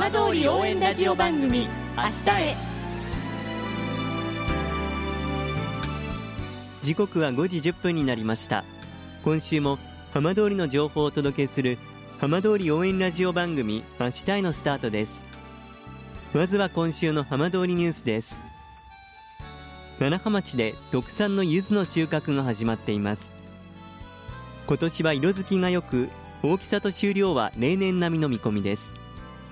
浜通り応援ラジオ番組明日へ。時刻は5時1分になりました。今週も浜通りの情報をお届けする浜通り応援ラジオ番組明日へのスタートです。まずは今週の浜通りニュースです。七葉町で特産の柚子の収穫が始まっています。今年は色づきが良く大きさと収量は例年並みの見込みです。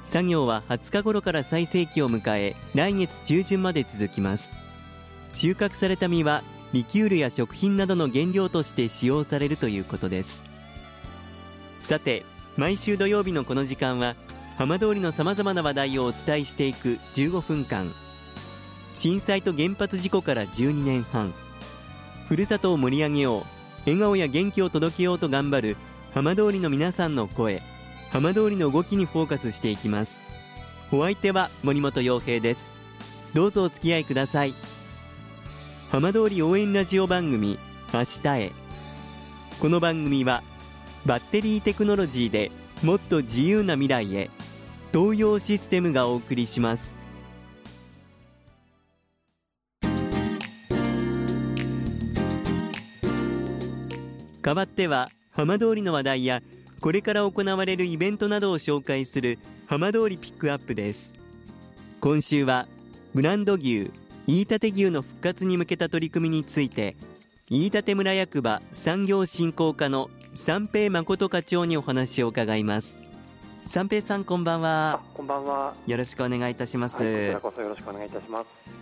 作業は20日頃から最盛期を迎え来月中旬まで続きます。収穫された実はリキュールや食品などの原料として使用されるということです。さて毎週土曜日のこの時間は浜通りのさまざまな話題をお伝えしていく15分間。震災と原発事故から12年半。ふるさとを盛り上げよう。笑顔や元気を届けようと頑張る浜通りの皆さんの声。浜通りの動きにフォーカスしていきます。お相手は森本洋平です。どうぞお付き合いください。浜通り応援ラジオ番組明日へ。この番組はバッテリーテクノロジーでもっと自由な未来へ東洋システムがお送りします。代わっては浜通りの話題やこれから行われるイベントなどを紹介する浜通りピックアップです。今週はブランド牛飯舘牛の復活に向けた取り組みについて飯舘村役場産業振興課の三平誠課長にお話を伺います。三平さんこんばんは。こんばんは。よろしくお願いいたします、はい、こちらこそよろしくお願いいたします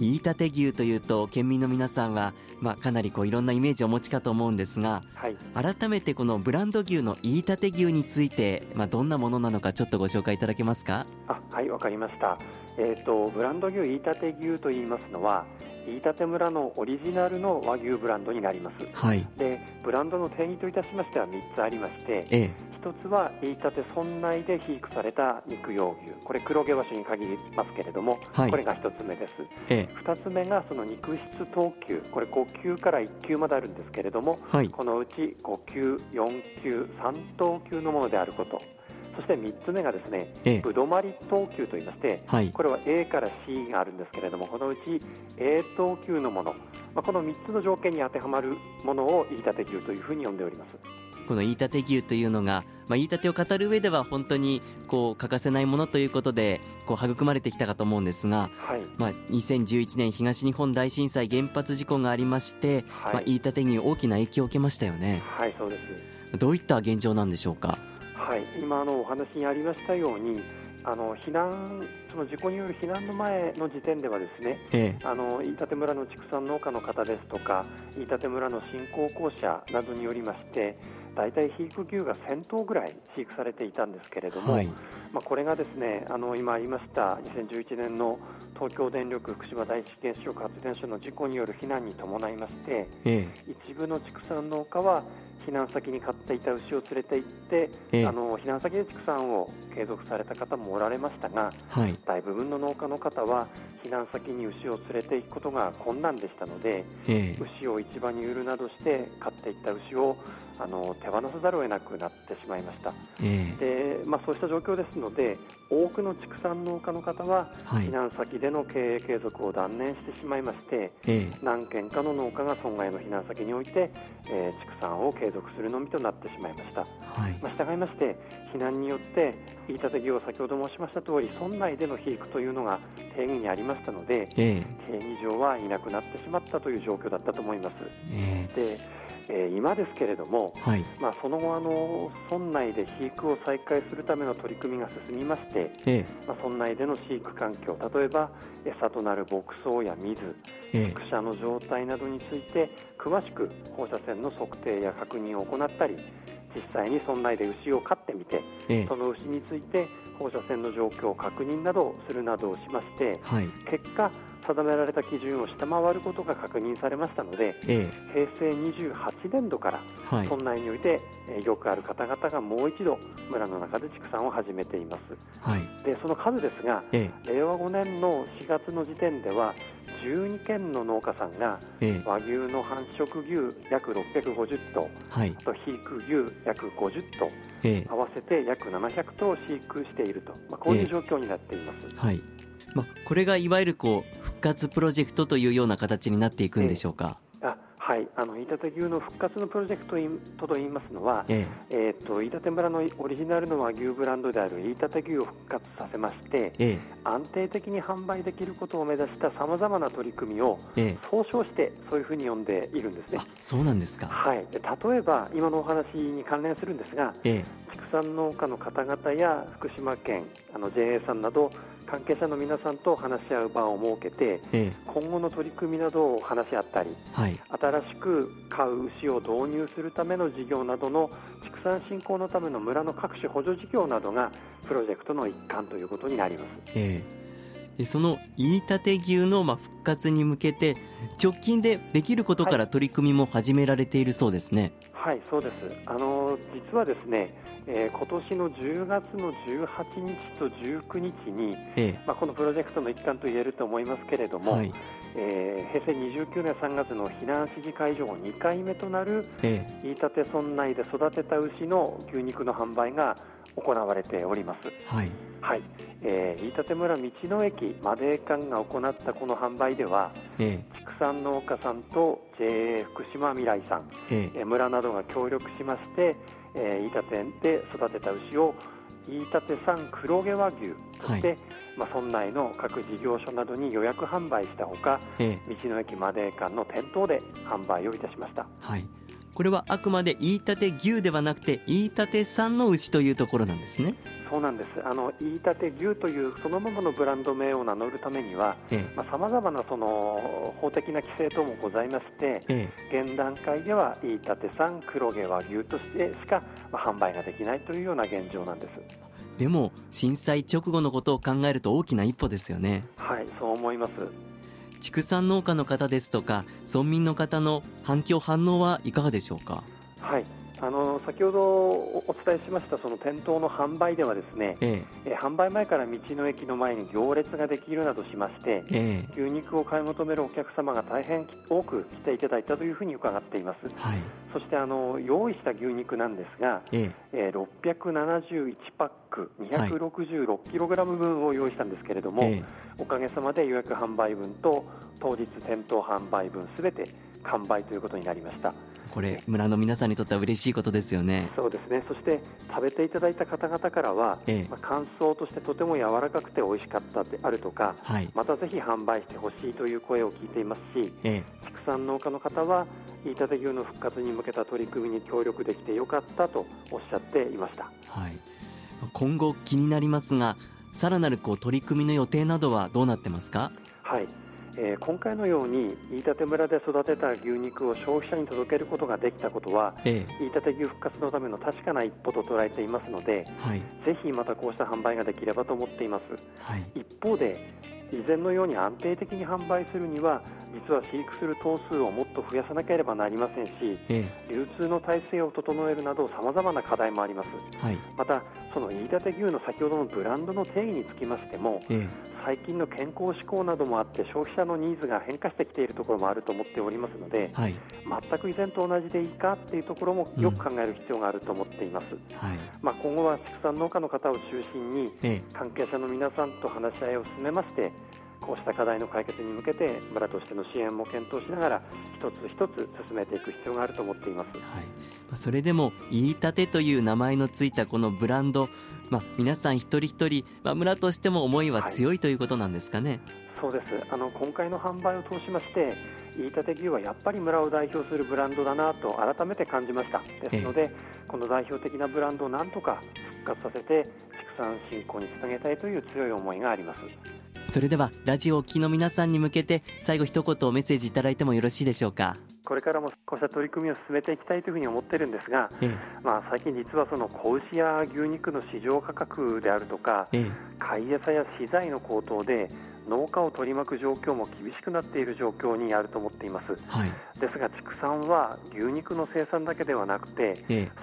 飯舘牛というと県民の皆さんは、まあ、かなりこういろんなイメージをお持ちかと思うんですが、はい、改めてこのブランド牛の飯舘牛について、まあ、どんなものなのかちょっとご紹介いただけますか？あはいわかりました、えーと、ブランド牛飯舘牛といいますのは飯舘村のオリジナルの和牛ブランドになります、はい、でブランドの定義といたしましては3つありまして、ええ、1つは飯舘村内で肥育された肉用牛。これ黒毛和種に限りますけれども、はい、これが1つ目です、ええ、2つ目がその肉質等級。これ5級から1級まであるんですけれども、はい、このうち5級4級3等級のものであること。そして3つ目がですね、ええ、ぶどまり等級といいまして、はい、これは A から C があるんですけれどもこのうち A 等級のもの、まあ、この3つの条件に当てはまるものを飯舘牛というふうに呼んでおりますこの飯舘牛というのが、まあ、飯舘を語る上では本当にこう欠かせないものということでこう育まれてきたかと思うんですが、はい。まあ、2011年東日本大震災原発事故がありまして、はい。まあ、飯舘牛大きな影響を受けましたよね。はいそうです。どういった現状なんでしょうか？はい、今のお話にありましたようにあの避難その事故による避難の前の時点ではですねええ、あの飯舘村の畜産農家の方ですとか飯舘村の新興校舎などによりまして大体肥育牛が1000頭ぐらい飼育されていたんですけれども、はい、まあ、これがですねあの今言いました2011年の東京電力福島第一原子力発電所の事故による避難に伴いまして、ええ、一部の畜産農家は避難先に飼っていた牛を連れて行って、ええ、あの避難先で畜産を継続された方もおられましたが、はい、大部分の農家の方は避難先に牛を連れて行くことが困難でしたので、え、牛を市場に売るなどして飼っていった牛をあの手放さざるを得なくなってしまいました、でまあ、そうした状況ですので多くの畜産農家の方ははい。避難先での経営継続を断念してしまいまして、え何軒かの農家が損害の避難先において、えー畜産を継続するのみとなってしまいました。はい、まあ、従いまして避難によって飯舘牛を先ほど申しました通り村内での肥育というのが定義にありましたのでえ定義上はいなくなってしまったという状況だったと思います。え。で、えー今ですけれども、はい、まあ、その後あの村内で飼育を再開するための取り組みが進みまして、えまあ、村内での飼育環境例えば餌となる牧草や水え畜舎の状態などについて詳しく放射線の測定や確認を行ったり実際に村内で牛を飼ってみてえ。その牛について放射線の状況を確認などをするなどをしましてはい、結果定められた基準を下回ることが確認されましたのでえ平成28年度からえ、はい、村内においてえーよくある方々がもう一度村の中で畜産を始めています。はい、でその数ですがええ、令和5年の4月の時点では12軒の農家さんが、和牛の繁殖牛約650頭、はい、あと肥育牛約50頭、え合わせて約700頭飼育していると、まあ、こういう状況になっています。はい。まあ、これがいわゆるこう復活プロジェクトというような形になっていくんでしょうか。はい、あの飯舘牛の復活のプロジェクトとといいますのは、ええ。えー、と飯舘村のオリジナルの和牛ブランドである飯舘牛を復活させまして、ええ、安定的に販売できることを目指したさまざまな取り組みを総称してそういうふうに呼んでいるんですね。そうなんですか、はい、例えば今のお話に関連するんですが、ええ、畜産農家の方々や福島県あの JA さんなど関係者の皆さんと話し合う場を設けて、ええ、今後の取り組みなどを話し合ったり、はい、新しく飼う牛を導入するための事業などの畜産振興のための村の各種補助事業などがプロジェクトの一環ということになります。ええ、その飯舘牛のまあ復活に向けて直近でできることから取り組みも始められているそうですね。はい、はい、そうです。あの実はですね、えー、今年の10月の18日と19日に、ええ、まあ、このプロジェクトの一環と言えると思いますけれども、はい、えー、平成29年3月の避難指示解除後2回目となる、ええ、飯舘村内で育てた牛の牛肉の販売が行われております。はい、はい。えー、飯舘村道の駅マデー館が行ったこの販売では、ええ、畜産農家さんと JA 福島未来さん、ええ、村などが協力しましてえー、飯舘園で育てた牛を飯舘産黒毛和牛として、はい、まあ、村内の各事業所などに予約販売したほか、ええ、道の駅まで間の店頭で販売をいたしました。はい。これはあくまで飯舘牛ではなくて飯舘産の牛というところなんですねそうなんです。あの飯舘牛というそのままのブランド名を名乗るためにはさまざ、まなその法的な規制等もございまして、ええ、現段階では飯舘産黒毛和牛としてしか、まあ、販売ができないというような現状なんです。でも震災直後のことを考えると大きな一歩ですよね。はいそう思います。畜産農家の方ですとか村民の方の反響反応はいかがでしょうか？はいあの先ほどお伝えしましたその店頭の販売ではですね、ええ。販売前から道の駅の前に行列ができるなどしまして、ええ、牛肉を買い求めるお客様が大変多く来ていただいたというふうに伺っています、はい、そしてあの用意した牛肉なんですが、ええ。ー、671パック 266kg 分を用意したんですけれども、はい、おかげさまで予約販売分と当日店頭販売分すべて完売ということになりました。これ村の皆さんにとっては嬉しいことですよね。そうですね。そして食べていただいた方々からは、ええ、まあ、感想としてとても柔らかくて美味しかったであるとか、はい、またぜひ販売してほしいという声を聞いていますし、え、畜産農家の方は飯舘牛の復活に向けた取り組みに協力できてよかったとおっしゃっていました、はい、今後気になりますがさらなるこう取り組みの予定などはどうなってますか？はいえー、今回のように飯舘村で育てた牛肉を消費者に届けることができたことは、ええ、飯舘牛復活のための確かな一歩と捉えていますので、はい、ぜひまたこうした販売ができればと思っています、はい、一方で以前のように安定的に販売するには実は飼育する頭数をもっと増やさなければなりませんし、ええ、流通の体制を整えるなどさまざまな課題もあります、はい、またその飯舘牛の先ほどのブランドの定義につきましても、え、最近の健康志向などもあって消費者のニーズが変化してきているところもあると思っておりますので、はい、全く以前と同じでいいかっていうところもよく考える必要があると思っています、うんはい、まあ、今後は畜産農家の方を中心に関係者の皆さんと話し合いを進めましてこうした課題の解決に向けて村としての支援も検討しながら一つ一つ進めていく必要があると思っています、はい、それでも飯舘という名前のついたこのブランド、まあ、皆さん一人一人、まあ、村としても思いは強いということなんですかね。そうです。あの今回の販売を通しまして飯舘牛はやっぱり村を代表するブランドだなと改めて感じました。ですので、この代表的なブランドをなんとか復活させて畜産振興につなげたいという強い思いがあります。それではラジオを聴きの皆さんに向けて最後一言メッセージいただいてもよろしいでしょうかこれからもこうした取り組みを進めていきたいというふうに思ってるんですが、ええ、まあ、最近実はその子牛や牛肉の市場価格であるとか、ええ、飼い餌や資材の高騰で農家を取り巻く状況も厳しくなっている状況にあると思っています、はい、ですが畜産は牛肉の生産だけではなくて、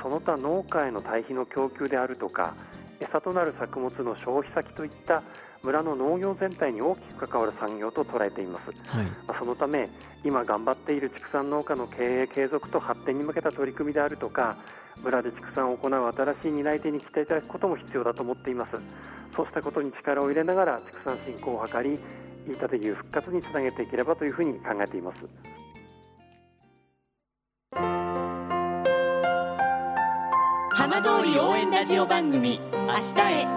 その他農家への堆肥の供給であるとか餌となる作物の消費先といった村の農業全体に大きく関わる産業と捉えています、はい、そのため今頑張っている畜産農家の経営継続と発展に向けた取り組みであるとか村で畜産を行う新しい担い手に来ていただくことも必要だと思っています。そうしたことに力を入れながら畜産振興を図り飯舘牛復活につなげていければというふうに考えています。浜通り応援ラジオ番組明日へ